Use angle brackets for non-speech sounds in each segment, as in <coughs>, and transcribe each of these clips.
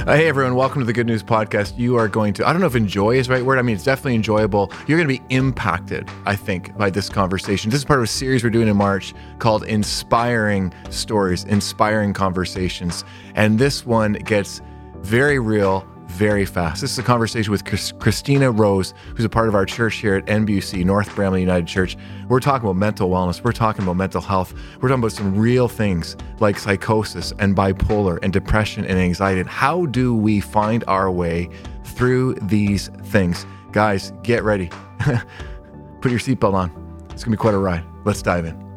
Uh, hey everyone, welcome to the Good News Podcast. You are going to, I don't know if enjoy is the right word. I mean, it's definitely enjoyable. You're going to be impacted, I think, by this conversation. This is part of a series we're doing in March called Inspiring Stories, Inspiring Conversations. And this one gets very real, very fast. This is a conversation with Chris, Christina Rose, who's a part of our church here at NBUC, North Bramalea United Church. We're talking about mental wellness. We're talking about mental health. We're talking about some real things like psychosis and bipolar and depression and anxiety. How do we find our way through these things? Guys, get ready. <laughs> Put your seatbelt on. It's going to be quite a ride. Let's dive in.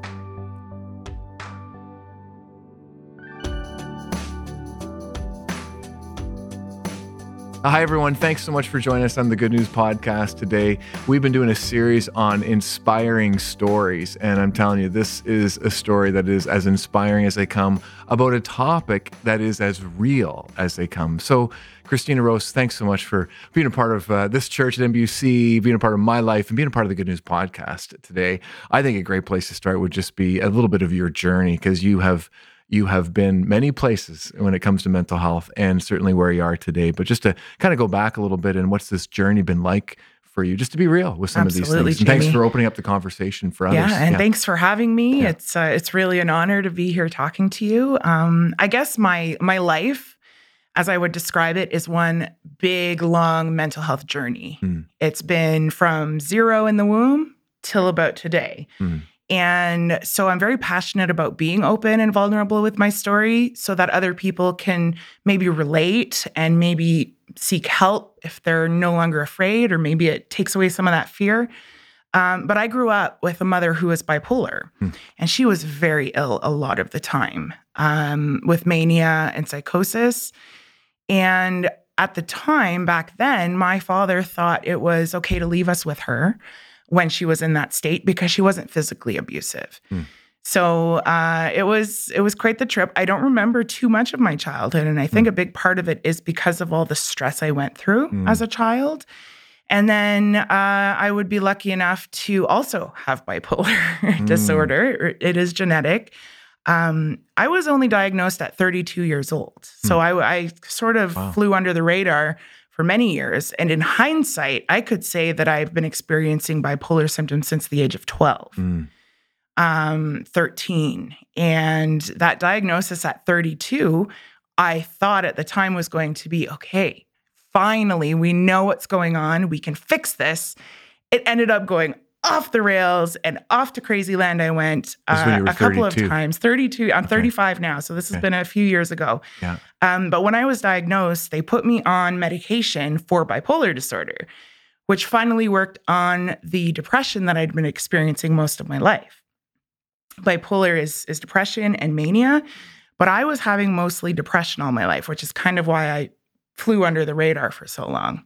Hi, everyone. Thanks so much for joining us on the Good News Podcast today. We've been doing a series on inspiring stories, and I'm telling you, this is a story that is as inspiring as they come about a topic that is as real as they come. So, Christina Rose, thanks so much for being a part of uh, this church at NBUC, being a part of my life, and being a part of the Good News Podcast today. I think a great place to start would just be a little bit of your journey because you have you have been many places when it comes to mental health and certainly where you are today. But just to kind of go back a little bit and what's this journey been like for you, just to be real with some Absolutely, of these things. And thanks for opening up the conversation for others. Yeah, and yeah. thanks for having me. Yeah. It's uh, it's really an honor to be here talking to you. Um, I guess my my life, as I would describe it, is one big long mental health journey. Mm. It's been from zero in the womb till about today. Mm. And so I'm very passionate about being open and vulnerable with my story so that other people can maybe relate and maybe seek help if they're no longer afraid, or maybe it takes away some of that fear. Um, but I grew up with a mother who was bipolar, hmm. and she was very ill a lot of the time um, with mania and psychosis. And at the time back then, my father thought it was okay to leave us with her when she was in that state because she wasn't physically abusive. Mm. So uh, it was it was quite the trip. I don't remember too much of my childhood, and I think mm. a big part of it is because of all the stress I went through mm. as a child. And then uh, I would be lucky enough to also have bipolar <laughs> hmm. disorder. It is genetic. Um, I was only diagnosed at 32 years old, so hmm. I, I, sort of wow. flew under the radar for many years. And in hindsight, I could say that I've been experiencing bipolar symptoms since the age of 12, mm. um, 13. And that diagnosis at 32, I thought at the time was going to be okay, finally, we know what's going on. We can fix this. It ended up going off the rails and off to crazy land I went uh, a couple 32. of times. 32. I'm okay. 35 now, so this has okay. been a few years ago. Yeah. Um, but when I was diagnosed, they put me on medication for bipolar disorder, which finally worked on the depression that I'd been experiencing most of my life. Bipolar is is depression and mania, but I was having mostly depression all my life, which is kind of why I flew under the radar for so long.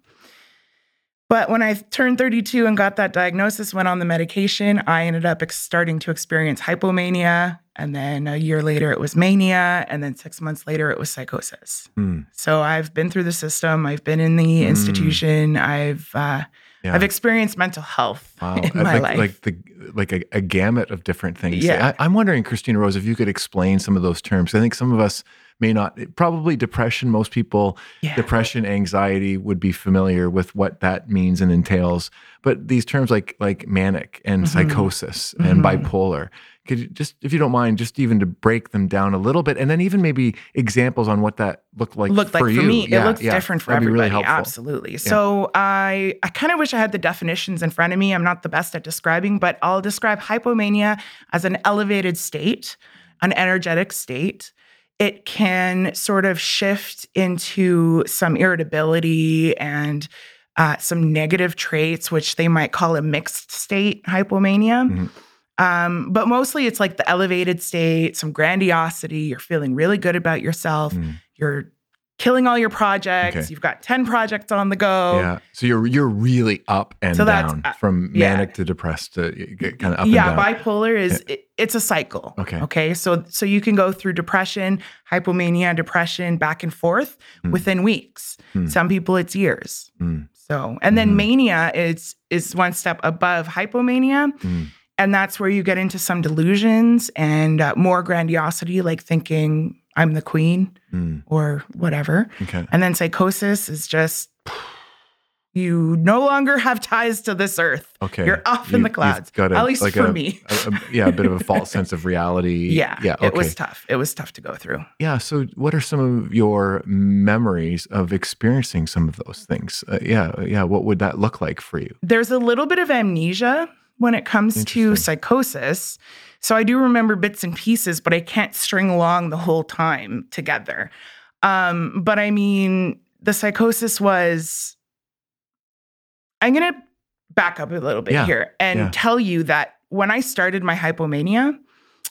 But when I turned 32 and got that diagnosis, went on the medication, I ended up ex- starting to experience hypomania. And then a year later, it was mania. And then six months later, it was psychosis. Mm. So I've been through the system. I've been in the mm. institution. I've uh, yeah. I've experienced mental health wow. in my like, life, like the like a, a gamut of different things. Yeah, I, I'm wondering, Christina Rose, if you could explain some of those terms. I think some of us may not probably depression most people yeah. depression anxiety would be familiar with what that means and entails but these terms like like manic and mm-hmm. psychosis mm-hmm. and bipolar could you just if you don't mind just even to break them down a little bit and then even maybe examples on what that looked like looked for like you. for me yeah, it looks yeah. different for That'd everybody really absolutely yeah. so i i kind of wish i had the definitions in front of me i'm not the best at describing but i'll describe hypomania as an elevated state an energetic state it can sort of shift into some irritability and uh, some negative traits, which they might call a mixed state hypomania. Mm-hmm. Um, but mostly it's like the elevated state, some grandiosity. You're feeling really good about yourself. Mm. You're killing all your projects. Okay. You've got 10 projects on the go. Yeah. So you're you're really up and so down uh, from manic yeah. to depressed to kind of up yeah, bipolar is yeah. it, it's a cycle. Okay. Okay. So so you can go through depression, hypomania, depression back and forth mm. within weeks. Mm. Some people it's years. Mm. So and then mm-hmm. mania is is one step above hypomania. Mm. And that's where you get into some delusions and uh, more grandiosity, like thinking I'm the queen Mm. or whatever. Okay. And then psychosis is just you no longer have ties to this earth. Okay. You're off in the clouds. got a- At least like for a- me. a- a- yeah, a bit of a false sense of reality. <laughs> Yeah. Yeah. Okay. It was tough. It was tough to go through. yeah. So, what are some of your memories of experiencing some of those things? Uh, yeah. Yeah. What would that look like for you? There's a little bit of amnesia when it comes to psychosis. So I do remember bits and pieces, but I can't string along the whole time together. Um, but I mean, the psychosis was. I'm going to back up a little bit Yeah, here and yeah. tell you that when I started my hypomania,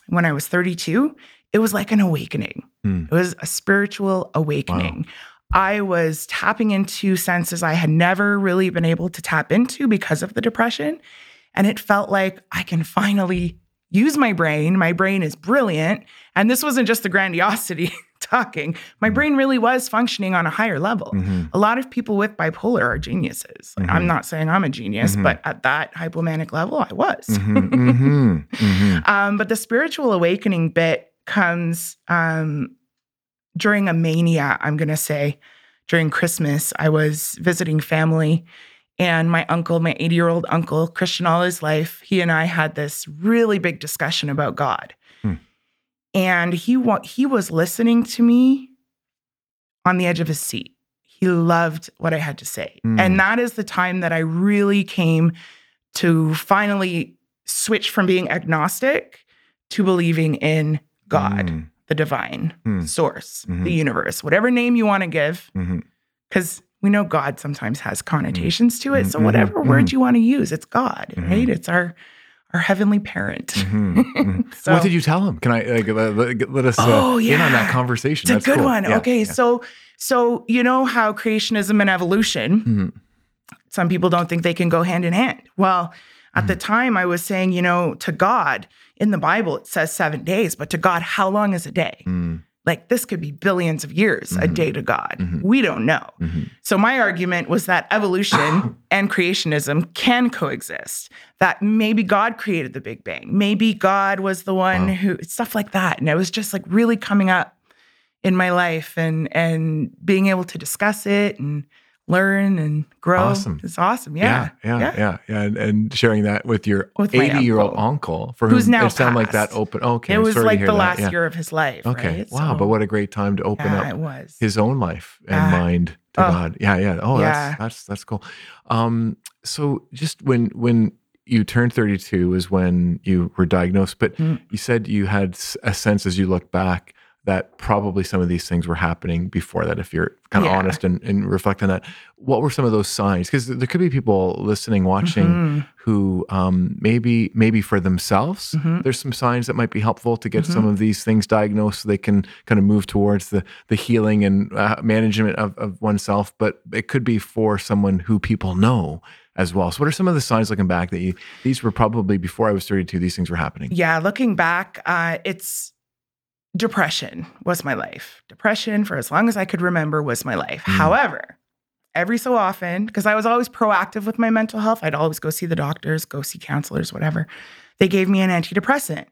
when I was 32, it was like an awakening. Hmm. It was a spiritual awakening. I was tapping into senses I had never really been able to tap into because of the depression. And it felt like I can finally use my brain. My brain is brilliant. And this wasn't just the grandiosity <laughs> talking, my brain really was functioning on a higher level. Mhm. A lot of people with bipolar are geniuses. Like, Mhm. I'm not saying I'm a genius, Mhm. but at that hypomanic level, I was. Mhm, mhm, mhm. <laughs> Um, but the spiritual awakening bit comes um, during a mania, I'm going to say. During Christmas, I was visiting family, and my uncle, my 80 year old uncle, Christian all his life, he and I had this really big discussion about God. Hmm. And he, wa- he was listening to me on the edge of his seat. He loved what I had to say. Hmm. And that is the time that I really came to finally switch from being agnostic to believing in God, Mm, the divine Hmm. source, Mhm. the universe, whatever name you want to give, because we know God sometimes has connotations to it. So Mhm, whatever mhm, word mhm. you want to use, it's God, Mhm. right? It's our our heavenly parent. Mhm, <laughs> mhm. So- what did you tell him? Can I like, let, let- us uh, Oh, in on that conversation? It's a good cool. one. Yeah, okay, yeah. so so you know how creationism and evolution some people don't think they can go hand in hand. Well, at the Mm-hmm. time, I was saying, you know, to God in the Bible, it says seven days, but to God, how long is a day? Mm, Like this could be billions of years, a Mhm. day to God. Mhm. We don't know. mhm. So, my argument was that evolution <coughs> and creationism can coexist, that maybe God created the Big Bang. Maybe God was the one Wow. who, stuff like that. And it was just like really coming up in my life and and being able to discuss it and learn and grow. Awesome. It's awesome. Yeah. yeah, yeah, yeah, yeah. And, and sharing that with your With eighty-year-old uncle. uncle, for Who's whom now it sounded like that open. Okay, It was like the that, last yeah. year of his life. Okay, right? wow, So, but what a great time to open yeah, up it was. his own life and Yeah. mind to Oh. God. Yeah, yeah. Oh, Yeah. that's that's that's cool. Um, so just when when you turned 32 is when you were diagnosed, but Mm. you said you had a sense as you look back that probably some of these things were happening before that. If you're kind of Yeah. honest and, and reflect on that, what were some of those signs? Because there could be people listening, watching, Mhm. who um, maybe maybe for themselves Mhm. there's some signs that might be helpful to get Mhm. some of these things diagnosed so they can kind of move towards the the healing and uh, management of, of oneself but it could be for someone who people know as well so what are some of the signs looking back that you these were probably before i was 32 these things were happening Yeah, looking back, uh, it's depression was my life. Depression, for as long as I could remember, was my life. Mm. However, every so often, because I was always proactive with my mental health, I'd always go see the doctors, go see counselors, whatever. They gave me an antidepressant.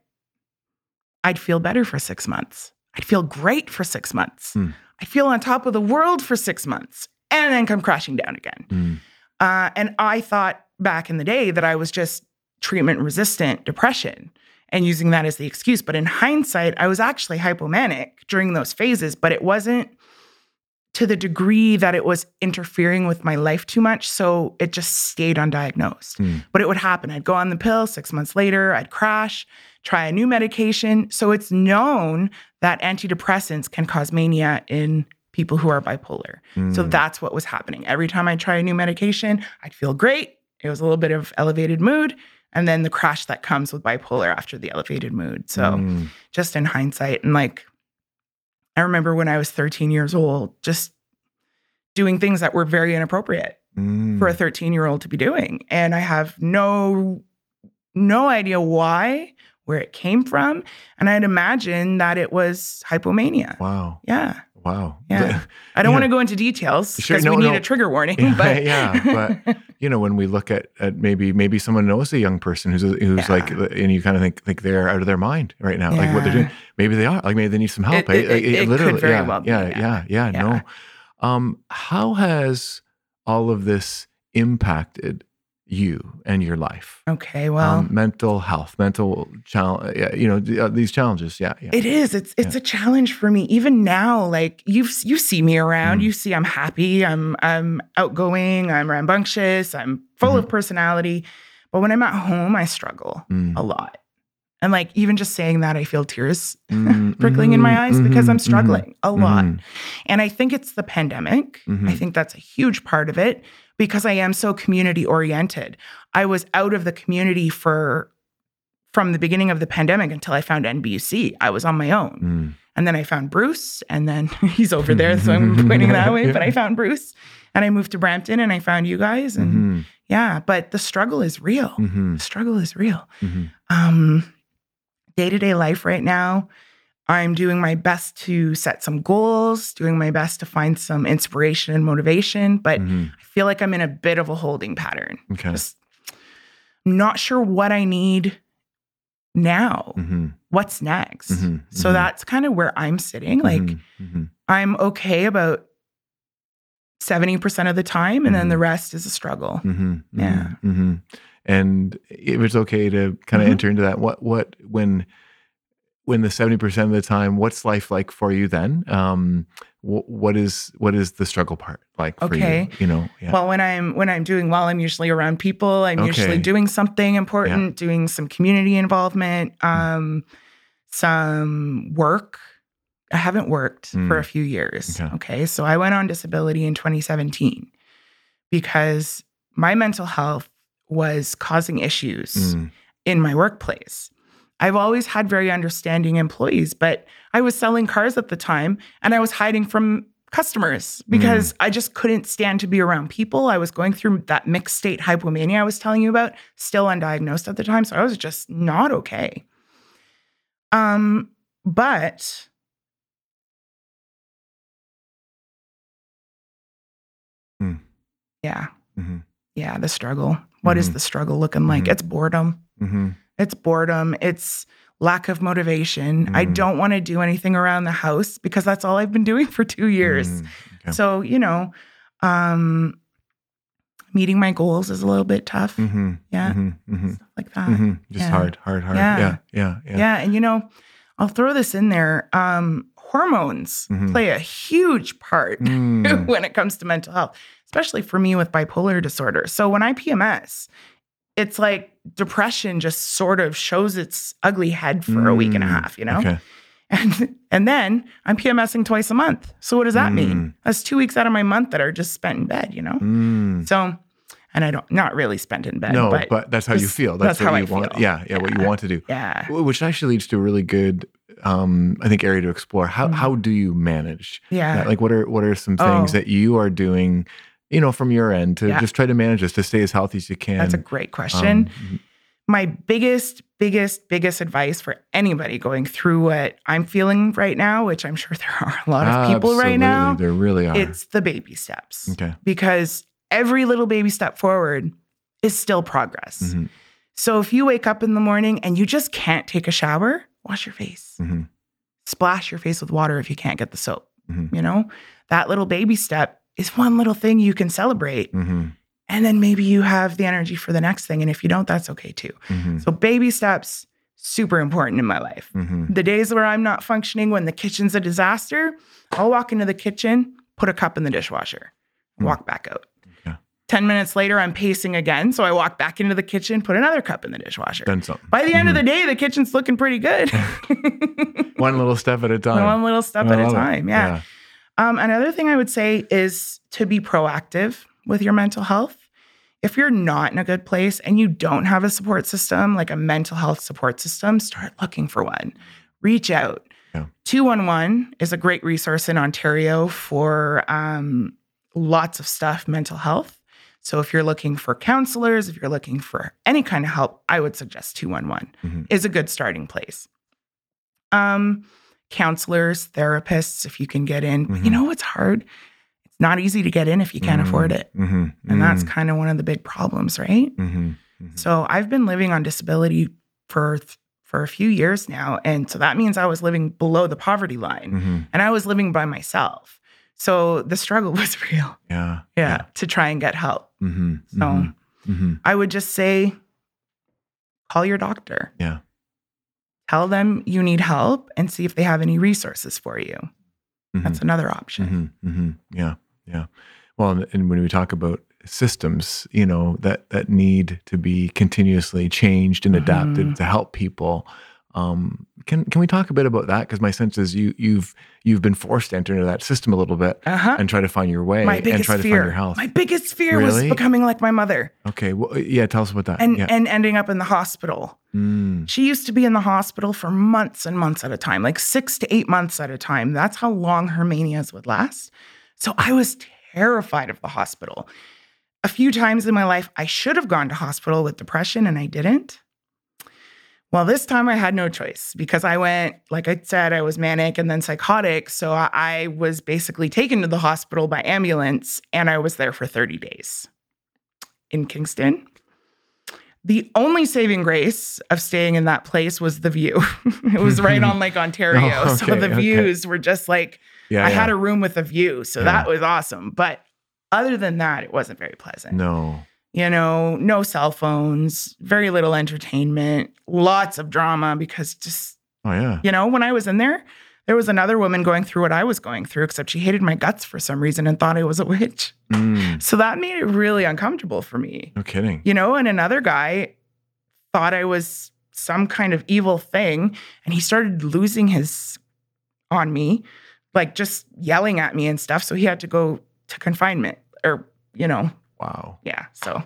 I'd feel better for six months. I'd feel great for six months. Mm. I'd feel on top of the world for six months and then come crashing down again. Mm. Uh, and I thought back in the day that I was just treatment resistant depression and using that as the excuse. But in hindsight, I was actually hypomanic during those phases, but it wasn't to the degree that it was interfering with my life too much. So it just stayed undiagnosed. Hmm. But it would happen. I'd go on the pill six months later, I'd crash, try a new medication. So it's known that antidepressants can cause mania in people who are bipolar. So Mm. that's what was happening. Every time I try a new medication, I'd feel great. It was a little bit of elevated mood. And then the crash that comes with bipolar after the elevated mood. So Mm. just in hindsight, and like, I remember when I was 13 years old, just doing things that were very inappropriate Mm. for a 13 year old to be doing. And I have no, no idea why, where it came from. And I'd imagine that it was hypomania. Wow. Yeah. Wow. Yeah. <laughs> I don't Yeah. want to go into details Sure, because no, we need no. a trigger warning. <laughs> Yeah, but yeah, but you know, when we look at, at maybe maybe someone knows a young person who's who's Yeah. like, and you kind of think like they're out of their mind right now, like what they're doing. Maybe they are. Like maybe they need some help. It- it- Like, it- literally, very yeah, well be, yeah, yeah. yeah, yeah, Yeah. No. Um, how has all of this impacted you and your life? okay, well, um, mental health, mental challenge. Yeah, you know uh, these challenges. Yeah, yeah. It is. It's it's a challenge for me. Even now, like you you see me around, Mm. you see I'm happy, I'm I'm outgoing, I'm rambunctious, I'm full of personality. But when I'm at home, I struggle Mm. a lot. And like even just saying that, I feel tears Mm, <laughs> prickling in my mhm, eyes because I'm mhm, struggling a lot. And I think it's the pandemic. I think that's a huge part of it because I am so community oriented. I was out of the community for from the beginning of the pandemic until I found NBUC. I was on my own. mm. And then I found Bruce, and then <laughs> he's over there, so I'm <laughs> pointing that way. But I found Bruce, and I moved to Brampton, and I found you guys, and Mhm, yeah. But the struggle is real. mhm, The struggle is real. day to day life right now, I'm doing my best to set some goals, doing my best to find some inspiration and motivation. But Mhm. I feel like I'm in a bit of a holding pattern. Okay. Just not sure what I need now. Mhm, What's next? mhm, So mhm. that's kind of where I'm sitting. Like, Mhm, mhm. I'm okay about 70% of the time, and then the rest is a struggle. Mm-hmm, Yeah. And if it's okay to kind of enter into that, what what when when the seventy percent of the time, what's life like for you then? Um, wh- what is what is the struggle part like for Okay. you? You know, yeah. Well, when I'm when I'm doing well, I'm usually around people. I'm usually doing something important, doing some community involvement, um, some work. I haven't worked for Mm. a few years. Okay. Okay. So I went on disability in 2017 because my mental health was causing issues Mm, in my workplace. I've always had very understanding employees, but I was selling cars at the time and I was hiding from customers because I just couldn't stand to be around people. I was going through that mixed state hypomania I was telling you about, still undiagnosed at the time, so I was just not okay. Um but Hmm. Yeah. mhm, Yeah, the struggle. What is Mhm. the struggle looking like? Mhm. It's boredom. It's boredom. It's lack of motivation. I Mm. don't want to do anything around the house because that's all I've been doing for two years. mm, okay. So, you know, um, meeting my goals is a little bit tough, Mm-hmm. Yeah. mhm, mhm, stuff like that. mhm. Just yeah. hard, hard, hard. Yeah. Yeah, yeah, yeah. Yeah. And, you know, I'll throw this in there. Um, hormones Mhm. play a huge part <laughs> Mm, when it comes to mental health, especially for me with bipolar disorder. So when I PMS, it's like depression just sort of shows its ugly head for a week and a mm, half, you know? Okay. And and then I'm PMSing twice a month. So what does that Mm. mean? That's two weeks out of my month that are just spent in bed, you know? Mm. So and I don't not really spent in bed. No, but, but, that's how you feel. That's, that's what how you I want. feel. Yeah, yeah, what you want to do. yeah. Which actually leads to a really good, um, I think, area to explore. How Mhm. how do you manage Yeah. that? Like, what are what are some things Oh. that you are doing, you know, from your end to Yeah. just try to manage this to stay as healthy as you can? That's a great question. Um, my biggest, biggest, biggest advice for anybody going through what I'm feeling right now, which I'm sure <laughs> there are a lot of people right now, There really are. it's the baby steps. okay. Because every little baby step forward is still progress. Mhm, So if you wake up in the morning and you just can't take a shower, wash your face. mhm, Splash your face with water if you can't get the soap. Mhm. You know, that little baby step is one little thing you can celebrate. mhm, And then maybe you have the energy for the next thing. And if you don't, that's okay too. mhm, So baby steps, super important in my life. mhm. The days where I'm not functioning, when the kitchen's a disaster, I'll walk into the kitchen, put a cup in the dishwasher, Hmm. walk back out. Okay. 10 minutes later, I'm pacing again. So I walk back into the kitchen, put another cup in the dishwasher. Done something. By the end Mm-hmm. of the day, the kitchen's looking pretty good. <laughs> <laughs> One little step at a time. One little step I at a love it. time. Yeah. Um, another thing I would say is to be proactive with your mental health. If you're not in a good place and you don't have a support system, like a mental health support system, start looking for one. Reach out. Yeah. 211 is a great resource in Ontario for um, lots of stuff, mental health. So if you're looking for counselors, if you're looking for any kind of help, I would suggest 211 Mhm. is a good starting place. Um, counselors, therapists, if you can get in. But You mm-hmm. know what's hard? It's not easy to get in if you can't mm-hmm. afford it. Mhm. And that's mm-hmm. kind of one of the big problems, right? Mhm. Mhm. So I've been living on disability for for a few years now, and so that means I was living below the poverty line, and I was living by myself. So the struggle <laughs> was real, Yeah. yeah, to try and get help. So. I would just say, call your doctor, Yeah. Tell them you need help, and see if they have any resources for you. That's Mhm. another option. Mhm. Mhm. Yeah. Yeah. Well, and, when we talk about systems, you know, that that need to be continuously changed and adapted Mhm. to help people. Um, can can we talk a bit about that? Because my sense is you you've you've been forced to enter into that system a little bit Uh huh. and try to find your way My and try to fear. find your health. My biggest fear was becoming like my mother okay. Well, yeah. Tell us about that. and yeah. and ending up in the hospital. Mm. She used to be in the hospital for months and months at a time, like six to eight months at a time. That's how long her manias would last. So I was terrified of the hospital. A few times in my life, I should have gone to hospital with depression and I didn't. Well, this time I had no choice because I went, like I said, I was manic and then psychotic. So I, was basically taken to the hospital by ambulance and I was there for 30 days in Kingston. The only saving grace of staying in that place was the view. <laughs> it was right on Lake <laughs> oh, Ontario. Oh, <laughs> so okay, the okay. views were just like, Yeah. I yeah. had a room with a view. So Yeah. that was awesome. But other than that, it wasn't very pleasant. no. You know, no cell phones, very little entertainment, lots of drama because just, Oh yeah. you know, when I was in there, there was another woman going through what I was going through, except she hated my guts for some reason and thought I was a witch. Mm. So that made it really uncomfortable for me No kidding. you know, and another guy thought I was some kind of evil thing and he started losing his on me, like just yelling at me and stuff. So he had to go to confinement or, you know, Wow. yeah. So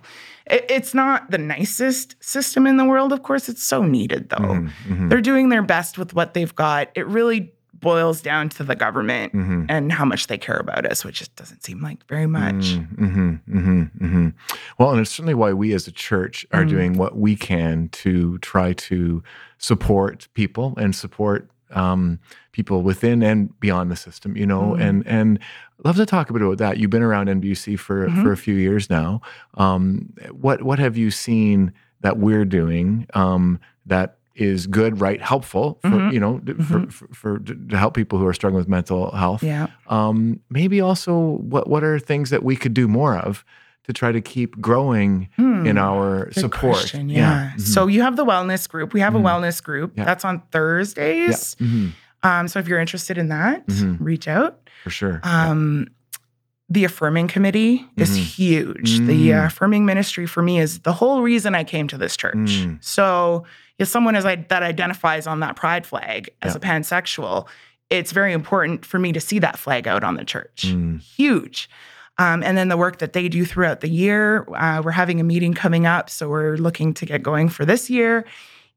it, it's not the nicest system in the world. Of course, it's so needed though. Mhm, mhm, They're doing their best with what they've got. It really boils down to the government mhm. and how much they care about us, which just doesn't seem like very much. Mm-hmm, hmm hmm Well, and it's certainly why we as a church are Mm. doing what we can to try to support people and support um, people within and beyond the system. You know, Mm. and and love to talk a bit about that. You've been around NBUC for Mhm. for a few years now. Um, what what have you seen that we're doing um, that is good, right, helpful for Mhm. you know d- for, for, for to help people who are struggling with mental health Yeah. um, maybe also what what are things that we could do more of to try to keep growing Hmm. in our Good support question, Yeah. Mhm. So you have the wellness group. We have Mhm. a wellness group. Yeah. That's on yeah. Thursdays. Mhm. Um, so if you're interested in that, Mhm. reach out. for sure Yeah. Um, the affirming committee is Mhm. huge. The uh, Mm. affirming ministry for me is the whole reason I came to this church. Mm. So if someone is like that identifies on that pride flag as Yeah. a pansexual, it's very important for me to see that flag out on the church. Mm. Huge. Um, and then the work that they do throughout the year. Uh, we're having a meeting coming up, so we're looking to get going for this year.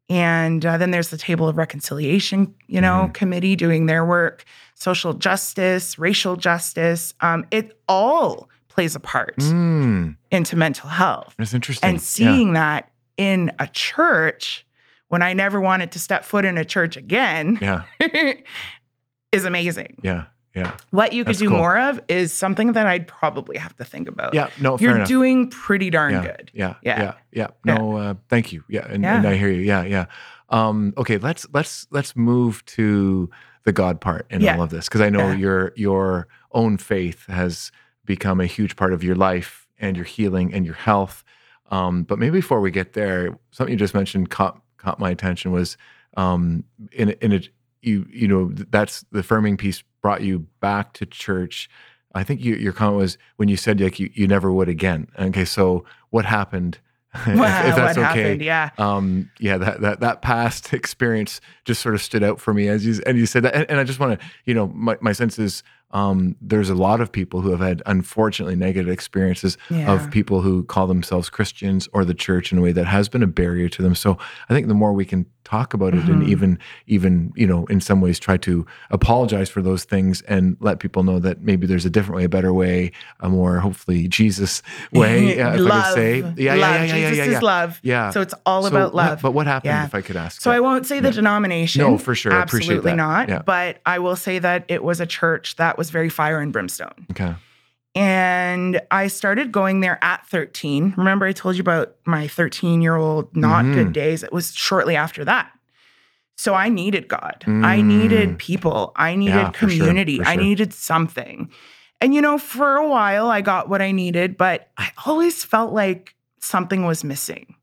And uh, then there's the Table of Reconciliation, you know, Mhm. committee doing their work, social justice, racial justice. Um, it all plays a part Mm. into mental health. that's interesting And seeing that in a church when I never wanted to step foot in a church again yeah <laughs> is amazing. yeah yeah What you could That's do cool. more of is something that I'd probably have to think about. yeah no You're doing pretty darn yeah, good. Yeah, Yeah. yeah, yeah, No, uh, thank you. Yeah, and, Yeah. and I hear you. Yeah, yeah. Um, okay, let's let's let's move to the God part in all of this because I know your your own faith has become a huge part of your life and your healing and your health. Um, but maybe before we get there, something you just mentioned caught caught my attention was um, in a- in a you you know that's the affirming piece brought you back to church. I think you, your comment was when you said like you, you never would again. Okay, so what happened? <laughs> if, if that's what okay. happened? Yeah. Um, yeah, that, that that past <laughs> experience just sort of stood out for me as you and you said that, and, and I just want to, you know, my, my sense is um, there's a lot of people who have had unfortunately negative experiences Yeah. of people who call themselves Christians or the church in a way that has been a barrier to them. So I think the more we can talk about it and Mhm. even even you know in some ways try to apologize for those things and let people know that maybe there's a different way, a better way, a more hopefully Jesus <laughs> way. uh, if I love. could say, yeah, yeah, love. yeah, yeah, Jesus yeah, is yeah. love. Yeah. So it's all So about what- love. but what happened, Yeah. if I could ask? So I won't say the Yeah. denomination. No, for sure. I appreciate Absolutely that. not. Yeah. But I will say that it was a church that was very fire and brimstone. Okay. And I started going there at 13. Remember, I told you about my 13 year old not Mhm. good days? It was shortly after that. So I needed God. I Mm. needed people. I needed Yeah, for sure, community. for I needed something. And, you know, for a while, I got what I needed, but I always felt like something was missing.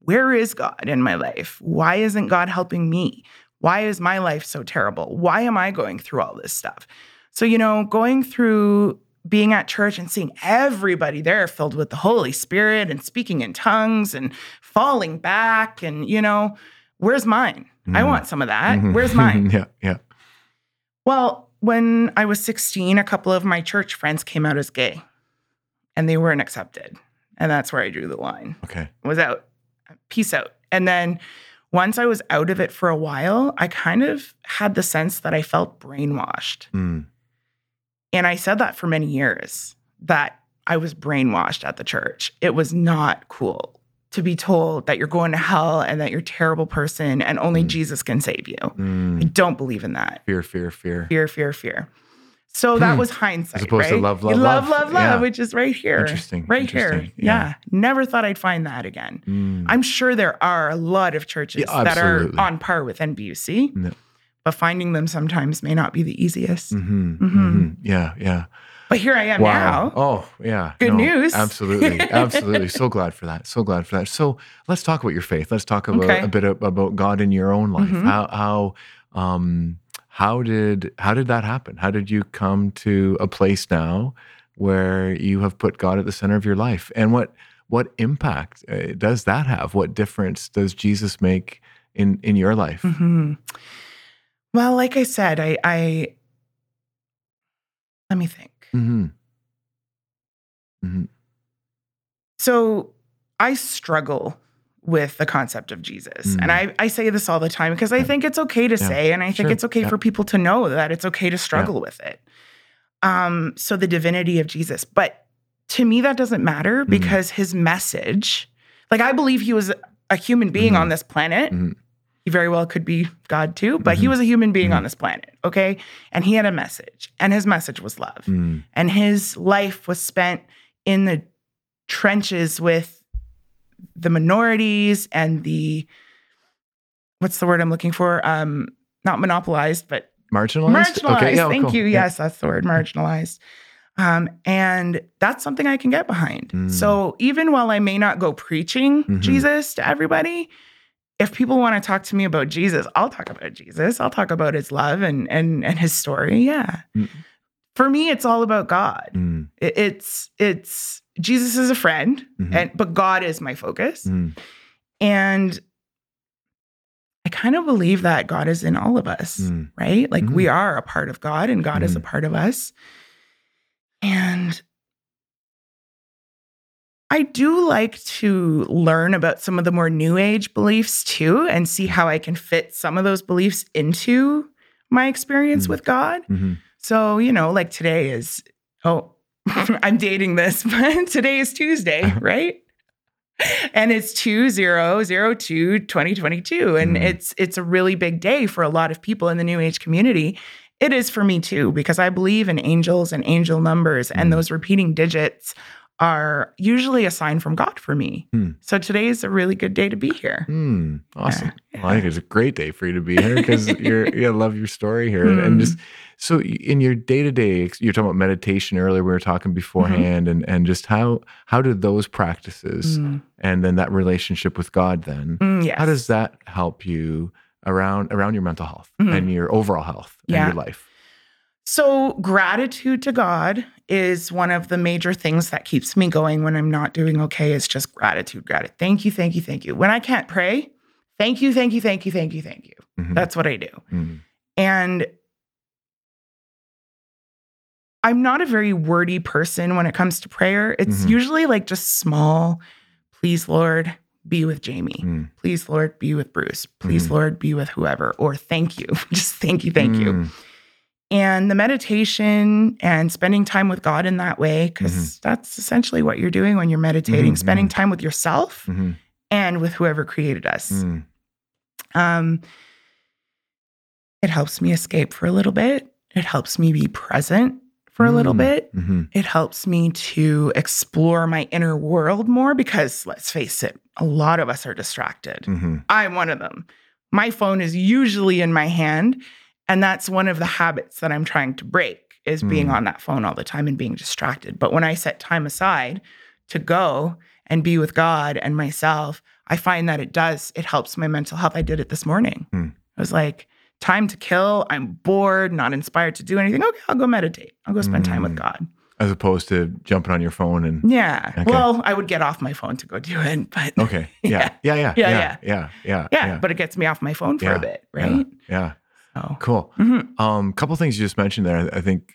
Where is God in my life? Why isn't God helping me? Why is my life so terrible? Why am I going through all this stuff? So, you know, going through being at church and seeing everybody there filled with the Holy Spirit and speaking in tongues and falling back, and, you know, where's mine? I Mhm. want some of that. Mhm. Where's <laughs> mine? yeah, yeah. Well, when I was 16, a couple of my church friends came out as gay and they weren't accepted. And that's where I drew the line. Okay. Was out. Peace out. And then once I was out of it for a while, I kind of had the sense that I felt brainwashed. Mm. And I said that for many years that I was brainwashed at the church. It was not cool to be told that you're going to hell and that you're a terrible person and only Mm. Jesus can save you. I Mm. don't believe in that. Fear, fear, fear. Fear, fear, fear. So that Hmm. was hindsight. As opposed to right? love, love, love, love. love, love, Yeah. which is right here. Interesting, Right here. Yeah. Yeah. Never thought I'd find that again. Mm. I'm sure there are a lot of churches Yeah, that are on par with NBUC, Yeah. But finding them sometimes may not be the easiest. Mhm, Mhm. mhm. Yeah, yeah. But here I am Wow. now. Oh, yeah. Good news. Absolutely. <laughs> Absolutely. so glad for that. So glad for that. So let's talk about your faith. Let's talk about Okay. a bit of, about God in your own life. Mhm. How how um how did how did that happen? How did you come to a place now where you have put God at the center of your life? And what what impact uh, does that have? What difference does Jesus make in in your life? Mhm. Well, like I said, I, I let me think. Mhm. Mhm. So I struggle with the concept of Jesus. And I, I say this all the time because I Mm. Yeah. think it's okay to Yeah. say, and I think Sure. it's okay Yeah. for people to know that it's okay to struggle with it. Um, so the divinity of Jesus. But to me, that doesn't matter Mhm. because his message, like I believe he was a human being Mhm. on this planet. He very well could be God too, but he Mhm. was a human being Mhm. on this planet. Okay. And he had a message, and his message was love Mm. and his life was spent in the trenches with the minorities and the what's the word I'm looking for? Um, not monopolized, but Marginalized? marginalized. yeah, Thank cool. you. Yeah. Yes, that's the word, marginalized. Um, and that's something I can get behind. Mm. So even while I may not go preaching Mhm. Jesus to everybody, if people want to talk to me about Jesus, I'll talk about Jesus. I'll talk about his love and and and his story. Yeah. Mm. For me, it's all about God. Mm. It- it's it's Jesus is a friend, Mhm. and but God is my focus. Mm. And I kind of believe that God is in all of us, Mm. right? Like Mhm. we are a part of God and God is a Mhm. part of us. And I do like to learn about some of the more new age beliefs too and see how I can fit some of those beliefs into my experience Mhm. with God. Mhm. So, you know, like today is, oh, <laughs> I'm dating this, <laughs> but today is Tuesday, right? And it's 2002 2022 and Mhm. it's it's a really big day for a lot of people in the new age community. It is for me too because I believe in angels and angel numbers and those repeating digits are usually a sign from God for me. Hmm. So today is a really good day to be here. Mm, awesome. Yeah, Well, I think it's a great day for you to be here because <laughs> you're you love your story here and, and Mm. just so in your day to day, you're talking about meditation earlier. We were talking beforehand, and and just how how do those practices Mm, and then that relationship with God then mm, yes. how does that help you around around your mental health Mhm. and your overall health Yeah. and your life? So, gratitude to God is one of the major things that keeps me going when I'm not doing okay. Is just gratitude, gratitude. Thank you, thank you, thank you. When I can't pray, thank you, thank you, thank you, thank you, thank you. Mhm. That's what I do. Mhm. And I'm not a very wordy person when it comes to prayer. It's Mhm. usually like just small, please, Lord, be with Jamie. Mm. Please, Lord, be with Bruce. Please, Mhm. Lord, be with whoever. Or thank you. <laughs> just thank you, thank you. And the meditation and spending time with God in that way, because Mhm. that's essentially what you're doing when you're meditating, Mhm, spending time with yourself Mhm. and with whoever created us. Mm. Um, it helps me escape for a little bit. It helps me be present for a little Mm. bit. Mhm. It helps me to explore my inner world more because let's face it, a lot of us are distracted. Mhm. I'm one of them. My phone is usually in my hand, and that's one of the habits that I'm trying to break is being Mm. on that phone all the time and being distracted. But when I set time aside to go and be with God and myself, I find that it does it helps my mental health. I did it this morning. Mm. I was like, time to kill. I'm bored, not inspired to do anything. Okay, I'll go meditate. I'll go spend time with Mm. God. As opposed to jumping on your phone and Yeah. Okay. Well, I would get off my phone to go do it, but okay, yeah, <laughs> yeah, yeah, Yeah, yeah, yeah. yeah, yeah, yeah, but it gets me off my phone for Yeah, a bit, yeah. right? yeah. So, Cool. mhm. Um, couple things you just mentioned there, I think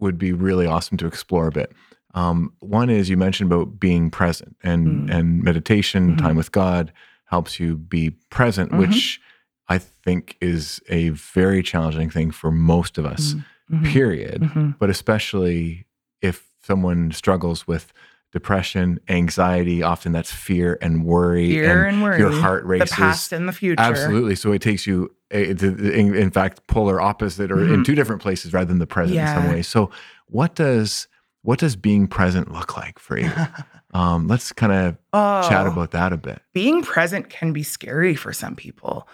would be really awesome to explore a bit. Um, one is you mentioned about being present and Mm. and meditation, Mhm. time with God helps you be present, Mhm. which I think is a very challenging thing for most of us. Mhm. Period. Mhm. But especially if someone struggles with depression, anxiety, often that's fear and worry, Fear and and worry. your heart races. the past and the future. Absolutely. So it takes you, in, in fact, polar opposite or in Mhm. two different places rather than the present in some Yeah. ways. So what does what does being present look like for you? <laughs> Um, let's kind of oh, chat about that a bit. being present can be scary for some people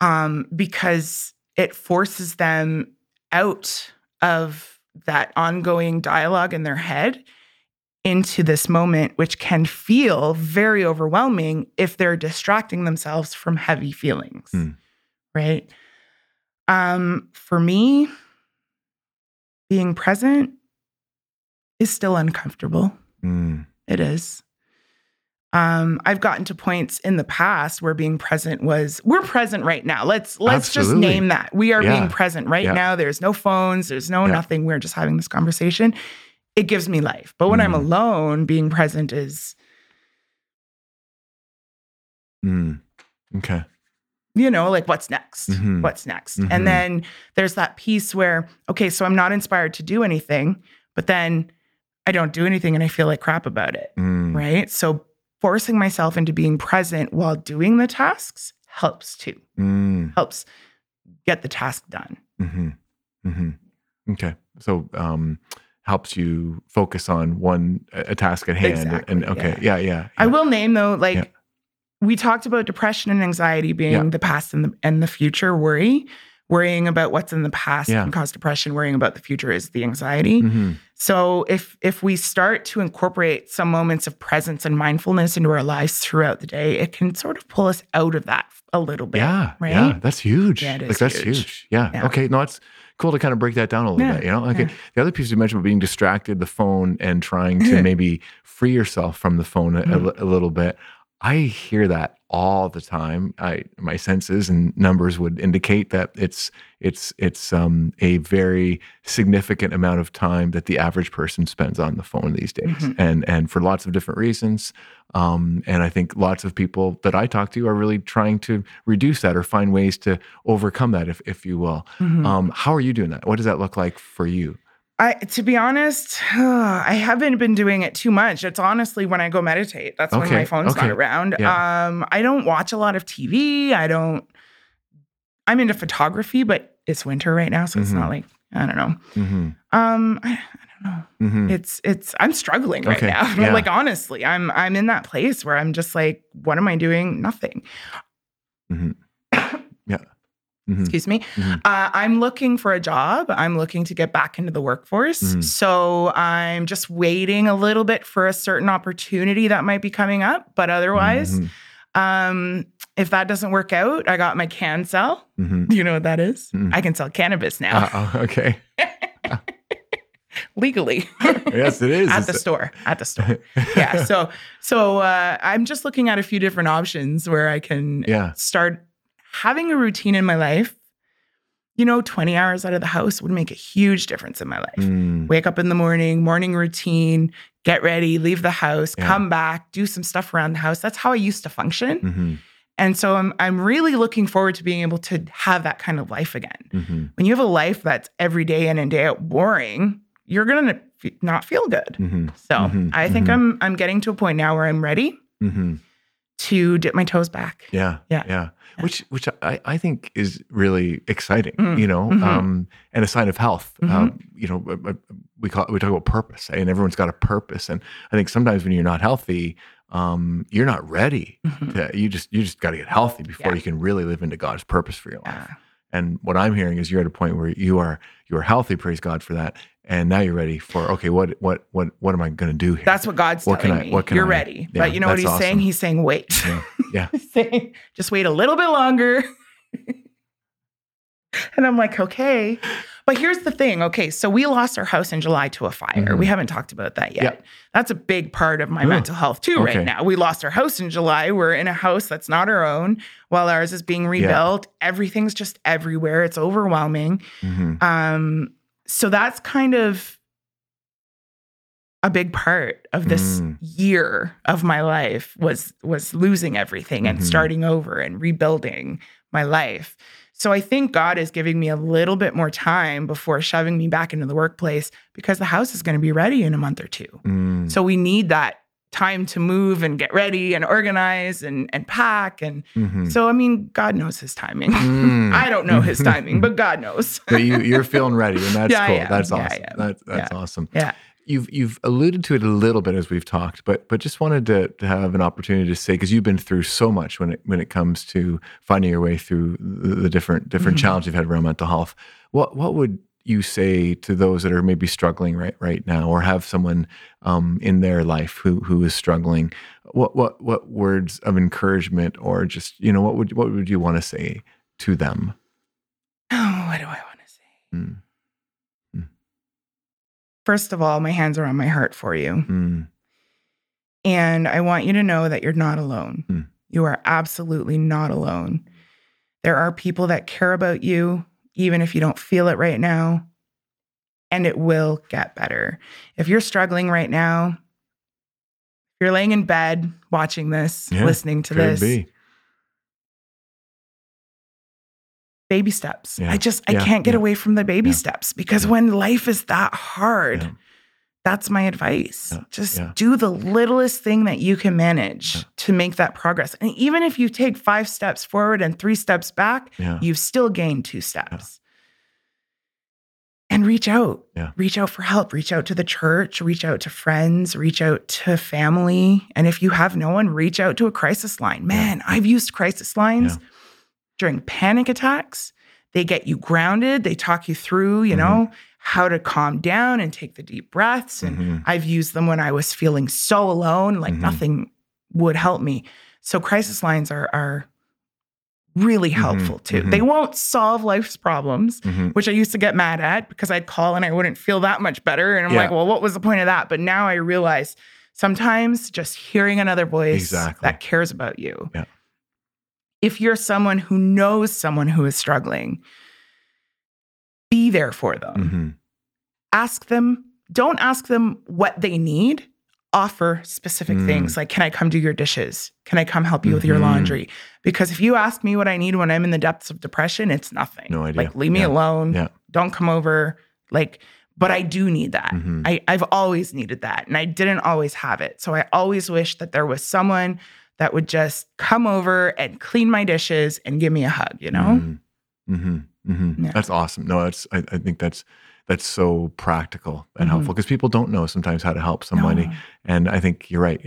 um, because it forces them out of that ongoing dialogue in their head into this moment, which can feel very overwhelming if they're distracting themselves from heavy feelings. Hmm. Right. Um, for me, being present is still uncomfortable. Mm, It is. Um, I've gotten to points in the past where being present was we're present right now. Let's let's just name that. We are Yeah. being present right Yeah. now. There's no phones, there's no Yeah. nothing. We're just having this conversation. It gives me life. But when I'm Mhm. alone, being present is, mm. Okay. You know, like what's next? Mhm. What's next? Mhm. And then there's that piece where, okay, so I'm not inspired to do anything, but then I don't do anything and I feel like crap about it. Mm, right? So forcing myself into being present while doing the tasks helps too. mm, Helps get the task done. hmm hmm Okay. So um, helps you focus on one a task at hand. Exactly, and okay. Yeah. Yeah. I yeah. will name though, like Yeah. We talked about depression and anxiety being Yeah. the past and the and the future worry. Worrying about what's in the past Yeah. can cause depression. Worrying about the future is the anxiety. Mhm. So if if we start to incorporate some moments of presence and mindfulness into our lives throughout the day, it can sort of pull us out of that a little bit. Yeah, right? yeah, that's huge. Yeah, it like that's huge. huge. Yeah. Yeah. Okay. No, it's cool to kind of break that down a little Yeah, bit. You know, okay. yeah. The other piece you mentioned about being distracted, the phone, and trying to <laughs> maybe free yourself from the phone a, a Mhm. li- a little bit. I hear that all the time. I my senses and numbers would indicate that it's it's it's um, a very significant amount of time that the average person spends on the phone these days, Mhm. and and for lots of different reasons. Um, and I think lots of people that I talk to are really trying to reduce that or find ways to overcome that, if if you will. Mhm. Um, how are you doing that? What does that look like for you? I to be honest, <sighs> I haven't been doing it too much. It's honestly when I go meditate. That's when my phone's okay, not around. yeah. Um, I don't watch a lot of TV. I don't. I'm into photography, but it's winter right now, so it's Mhm. not like I don't know. hmm Um, I, I don't know. hmm It's it's I'm struggling right Okay, now. <laughs> yeah. like honestly, I'm I'm in that place where I'm just like, what am I doing? Nothing. Hmm Yeah. hmm excuse me. Mhm. Uh, I'm looking for a job. I'm looking to get back into the workforce. Mhm. So I'm just waiting a little bit for a certain opportunity that might be coming up. But otherwise, Mhm. um, if that doesn't work out, I got my CannSell. Mhm. <laughs> You know what that is? Mhm. I can sell cannabis now Uh, okay. <laughs> legally <laughs> Yes, it is. at It's- the store. At the store. yeah. So so uh, I'm just looking at a few different options where I can yeah. start having a routine in my life you know, 20 hours out of the house would make a huge difference in my life. Mm. Wake up in the morning, morning routine, get ready, leave the house, Yeah. come back, do some stuff around the house. That's how I used to function. Mhm. And so I'm I'm really looking forward to being able to have that kind of life again. Mhm. When you have a life that's every day in and day out boring, you're going to not feel good. Mhm. So, Mhm. I think Mhm. I'm I'm getting to a point now where I'm ready Mhm. to dip my toes back. Yeah, Yeah. yeah. Which which I, I think is really exciting, Mm. you know, Mhm. um, and a sign of health. Mhm. Um, you know, we call we talk about purpose, and everyone's got a purpose. And I think sometimes when you're not healthy, um, you're not ready. Mhm. To, you just you just got to get healthy before Yeah. you can really live into God's purpose for your life. Yeah. And what I'm hearing is you're at a point where you are you are healthy. Praise God for that. And now you're ready for okay, what what what what am I going to do here? That's what God's What can telling I- me. what can You're I- ready. Yeah, but you know what he's saying? He's saying wait. yeah, yeah. <laughs> Saying just wait a little bit longer. <laughs> and I'm like, okay. But here's the thing. Okay, so we lost our house in July to a fire. Mhm. We haven't talked about that yet. Yeah. That's a big part of my Oh, mental health too okay. right now. We lost our house in July. We're in a house that's not our own while ours is being rebuilt. Everything's just everywhere. It's overwhelming. Mhm. Um, so that's kind of a big part of this Mm. year of my life was was losing everything and Mhm. starting over and rebuilding my life. So I think God is giving me a little bit more time before shoving me back into the workplace because the house is going to be ready in a month or two. Mm. So we need that time to move and get ready and organize and and pack and Mhm. so I mean God knows his timing. Mm. <laughs> I don't know his timing, but God <laughs> knows. but you you're feeling ready, and that's Yeah, cool. That's Yeah, awesome. That's that's awesome. Yeah. You've you've alluded to it a little bit as we've talked, but but just wanted to, to have an opportunity to say because you've been through so much when it when it comes to finding your way through the, the different different Mhm. challenges you've had around mental health. What what would you say to those that are maybe struggling right right now, or have someone um, in their life who who is struggling? What what what words of encouragement, or just you know what would what would you want to say to them? Oh, what do I want to say? Mm, First of all, my hands are on my heart for you. mm, And I want you to know that you're not alone. Hmm. You are absolutely not alone. There are people that care about you, even if you don't feel it right now. And it will get better. If you're struggling right now, if you're laying in bed watching this, Yeah, listening to this, be. Baby steps. Yeah, I just, I yeah, can't get yeah, away from the baby steps because when life is that hard, that's my advice. Just do the littlest thing that you can manage to make that progress. And even if you take five steps forward and three steps back, you've still gained two steps. And reach out. Reach out for help. Reach out to the church, reach out to friends, reach out to family. And if you have no one, reach out to a crisis line. Man, I've used crisis lines. During panic attacks. They get you grounded, they talk you through, you Mhm. know, how to calm down and take the deep breaths. And Mhm. I've used them when I was feeling so alone, like Mhm. nothing would help me. So crisis lines are are really helpful too. mhm. They won't solve life's problems, Mhm. which I used to get mad at because I'd call and I wouldn't feel that much better. And I'm Yeah. like, well, what was the point of that? But now I realize sometimes just hearing another voice Exactly. that cares about you. Yeah. If you're someone who knows someone who is struggling, be there for them. Mhm. Ask them, don't ask them what they need. Offer specific Mm. things like, can I come do your dishes? Can I come help you with your Mhm. laundry? Because if you ask me what I need when I'm in the depths of depression, it's nothing. No idea. Like, leave me Yeah. alone. Yeah. Don't come over. Like, but I do need that. Mhm. I, I've always needed that. And I didn't always have it. So I always wish that there was someone that would just come over and clean my dishes and give me a hug, you know? Mhm. Mhm. Mhm. Yeah. That's awesome. No, that's I, I think that's that's so practical and Mhm. helpful because people don't know sometimes how to help somebody. No. And I think you're right.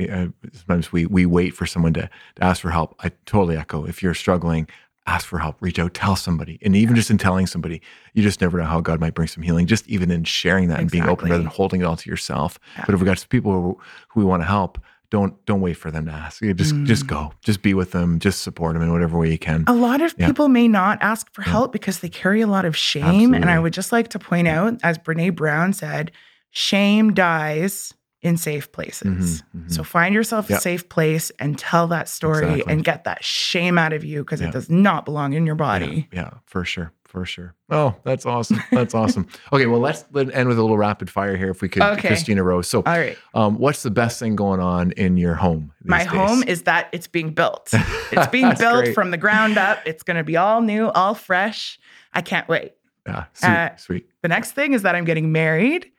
Sometimes we we wait for someone to, to ask for help. I totally echo. If you're struggling, ask for help. Reach out, tell somebody, and even just in telling somebody, you just never know how God might bring some healing. Just even in sharing that and being open rather than holding it all to yourself. Yeah. But if we got some people who, who we want to help, don't don't wait for them to ask. You just just Mm. go. Just be with them. Just support them in whatever way you can. A lot of Yeah. people may not ask for Yeah. help because they carry a lot of shame. And I would just like to point out, as Brene Brown said, shame dies in safe places. Mhm, mhm. So find yourself Yeah. a safe place and tell that story Exactly. and get that shame out of you because Yeah. it does not belong in your Yeah, body. Yeah, for sure, for sure. Oh, that's awesome. That's awesome. <laughs> Okay, well, let's let end with a little rapid fire here, if we could, Okay. Christina Rose. So, All right. um, what's the best thing going on in your home? these My days? home is that it's being built. <laughs> It's being built great. from the ground up. It's going to be all new, all fresh. I can't wait. Yeah, sweet, uh, sweet. The next thing is that I'm getting married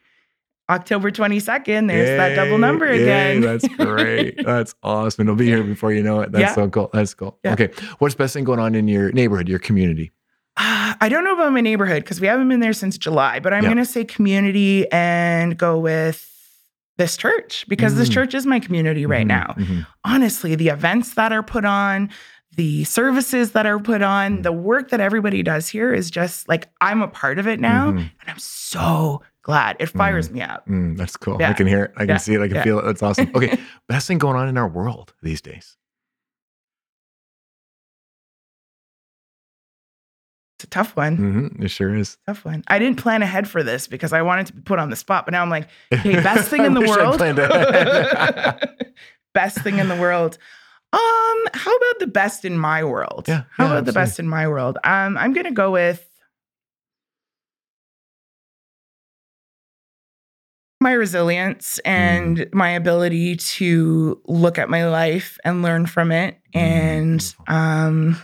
October 22nd. There's that double Yay, number yay, again. that's great. <laughs> that's awesome. It'll be here before you know it. That's Yeah. so cool. That's cool. Yeah. Okay, what's the best thing going on in your neighborhood, your community? I don't know about my neighborhood because we haven't been there since July, but I'm Yeah. going to say community and go with this church because this Mm. church is my community right Mhm, now. mhm. Honestly, the events that are put on, the services that are put on, Mm. the work that everybody does here is just like I'm a part of it now. Mhm. And I'm so glad. It fires me up. Mm, that's cool. I can hear it. I can Yeah. see it. I can Yeah. feel it. That's awesome. Okay, <laughs> best thing going on in our world these days. Tough one. hmm It sure is. Tough one. I didn't plan ahead for this because I wanted to be put on the spot, but now I'm like, okay, <laughs> best thing in the world. <laughs> best thing in the world. Um, how about the best in my world? Yeah, How yeah, about the best in my world? Um, I'm gonna go with my resilience and Mm. my ability to look at my life and learn from it Mm, and um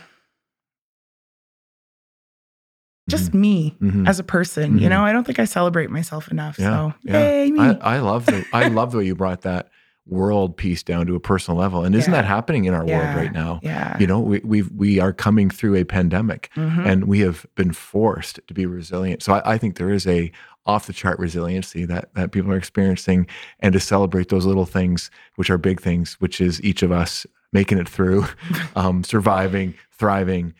just me Mhm. as a person. You Mhm. know, I don't think I celebrate myself enough. Yeah, so yeah. yay me. I, I love the I love the way you brought that world piece down to a personal level. And isn't Yeah. that happening in our world right now? yeah. You know, we we we are coming through a pandemic Mhm. and we have been forced to be resilient. So I, I think there is a off the chart resiliency that that people are experiencing, and to celebrate those little things, which are big things, which is each of us making it through, <laughs> um, surviving, thriving,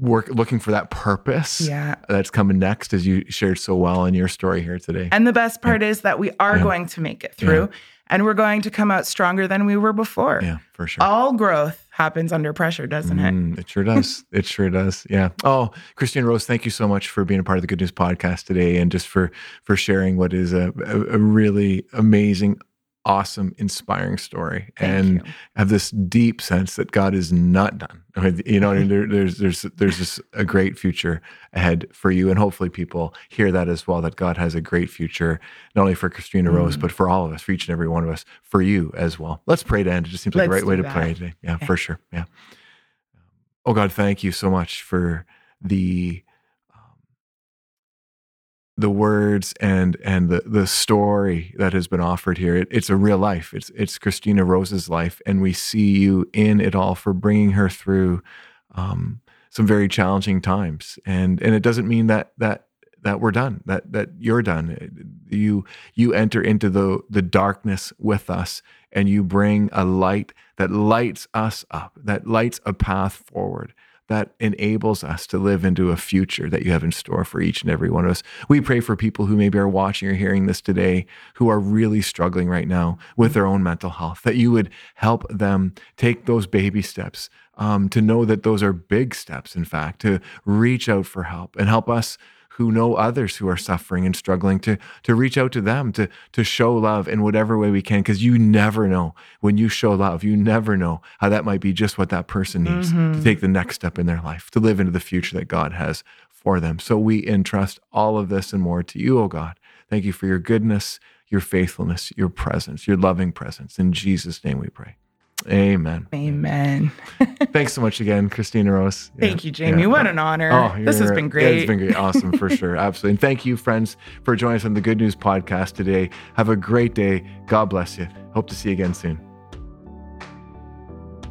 work looking for that purpose yeah. that's coming next, as you shared so well in your story here today. And the best part is that we are Yeah. going to make it through and we're going to come out stronger than we were before. yeah, for sure. All growth happens under pressure, doesn't it? Mm, it sure does. <laughs> it sure does. Yeah. Oh, Christine Rose, thank you so much for being a part of the Good News Podcast today, and just for for sharing what is a, a, a really amazing, awesome, inspiring story, Thank and you. have this deep sense that God is not done. I mean, you know, I mean? there, there's there's there's just a great future ahead for you, and hopefully people hear that as well. That God has a great future, not only for Christina Rose, Mm. but for all of us, for each and every one of us, for you as well. Let's pray to end. It just seems like the Let's right way to that. pray today. Yeah, Okay. for sure. Yeah. Oh God, thank you so much for the the words and and the the story that has been offered here. It, it's a real life. It's it's Christina Rose's life, and we see you in it all for bringing her through um, some very challenging times. And and it doesn't mean that that that we're done. That that you're done. You you enter into the the darkness with us, and you bring a light that lights us up. That lights a path forward that enables us to live into a future that you have in store for each and every one of us. We pray for people who maybe are watching or hearing this today who are really struggling right now with their own mental health, that you would help them take those baby steps um, to know that those are big steps, in fact, to reach out for help and help us who know others who are suffering and struggling to to reach out to them to to show love in whatever way we can because you never know. When you show love you never know how that might be just what that person needs to Mhm. take the next step in their life to live into the future that God has for them. So we entrust all of this and more to you oh God. Thank you for your goodness your faithfulness your presence your loving presence. In Jesus name we pray amen Amen. <laughs> thanks so much again Christina Rose Thank Yeah, you, Jamie. yeah. What an honor. Oh, this has been great. It's been great. Awesome for <laughs> sure. Absolutely. And thank you, friends, for joining us on the Good News Podcast today. Have a great day. God bless you. Hope to see you again soon.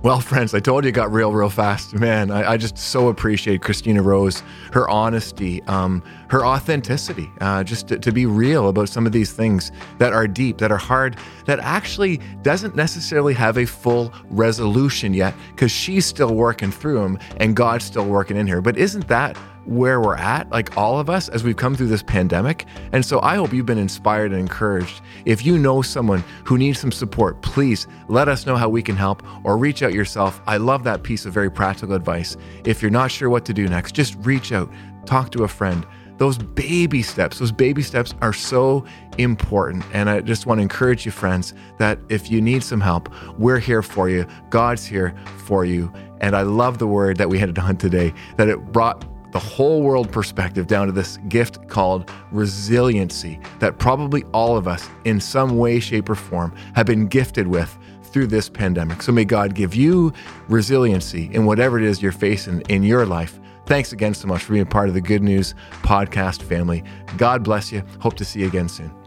Well, friends, I told you it got real, real fast. Man, I, I just so appreciate Christina Rose, her honesty, um, her authenticity, uh, just to, to be real about some of these things that are deep, that are hard, that actually doesn't necessarily have a full resolution yet because she's still working through them and God's still working in her. But isn't that where we're at, like all of us, as we've come through this pandemic. And so I hope you've been inspired and encouraged. If you know someone who needs some support, please let us know how we can help or reach out yourself. I love that piece of very practical advice. If you're not sure what to do next, just reach out, talk to a friend. Those baby steps, those baby steps are so important. And I just want to encourage you, friends, that if you need some help, we're here for you. God's here for you. And I love the word that we had on today, that it brought the whole world perspective down to this gift called resiliency that probably all of us, in some way, shape, or form, have been gifted with through this pandemic. So may God give you resiliency in whatever it is you're facing in your life. Thanks again so much for being part of the Good News podcast family. God bless you. Hope to see you again soon.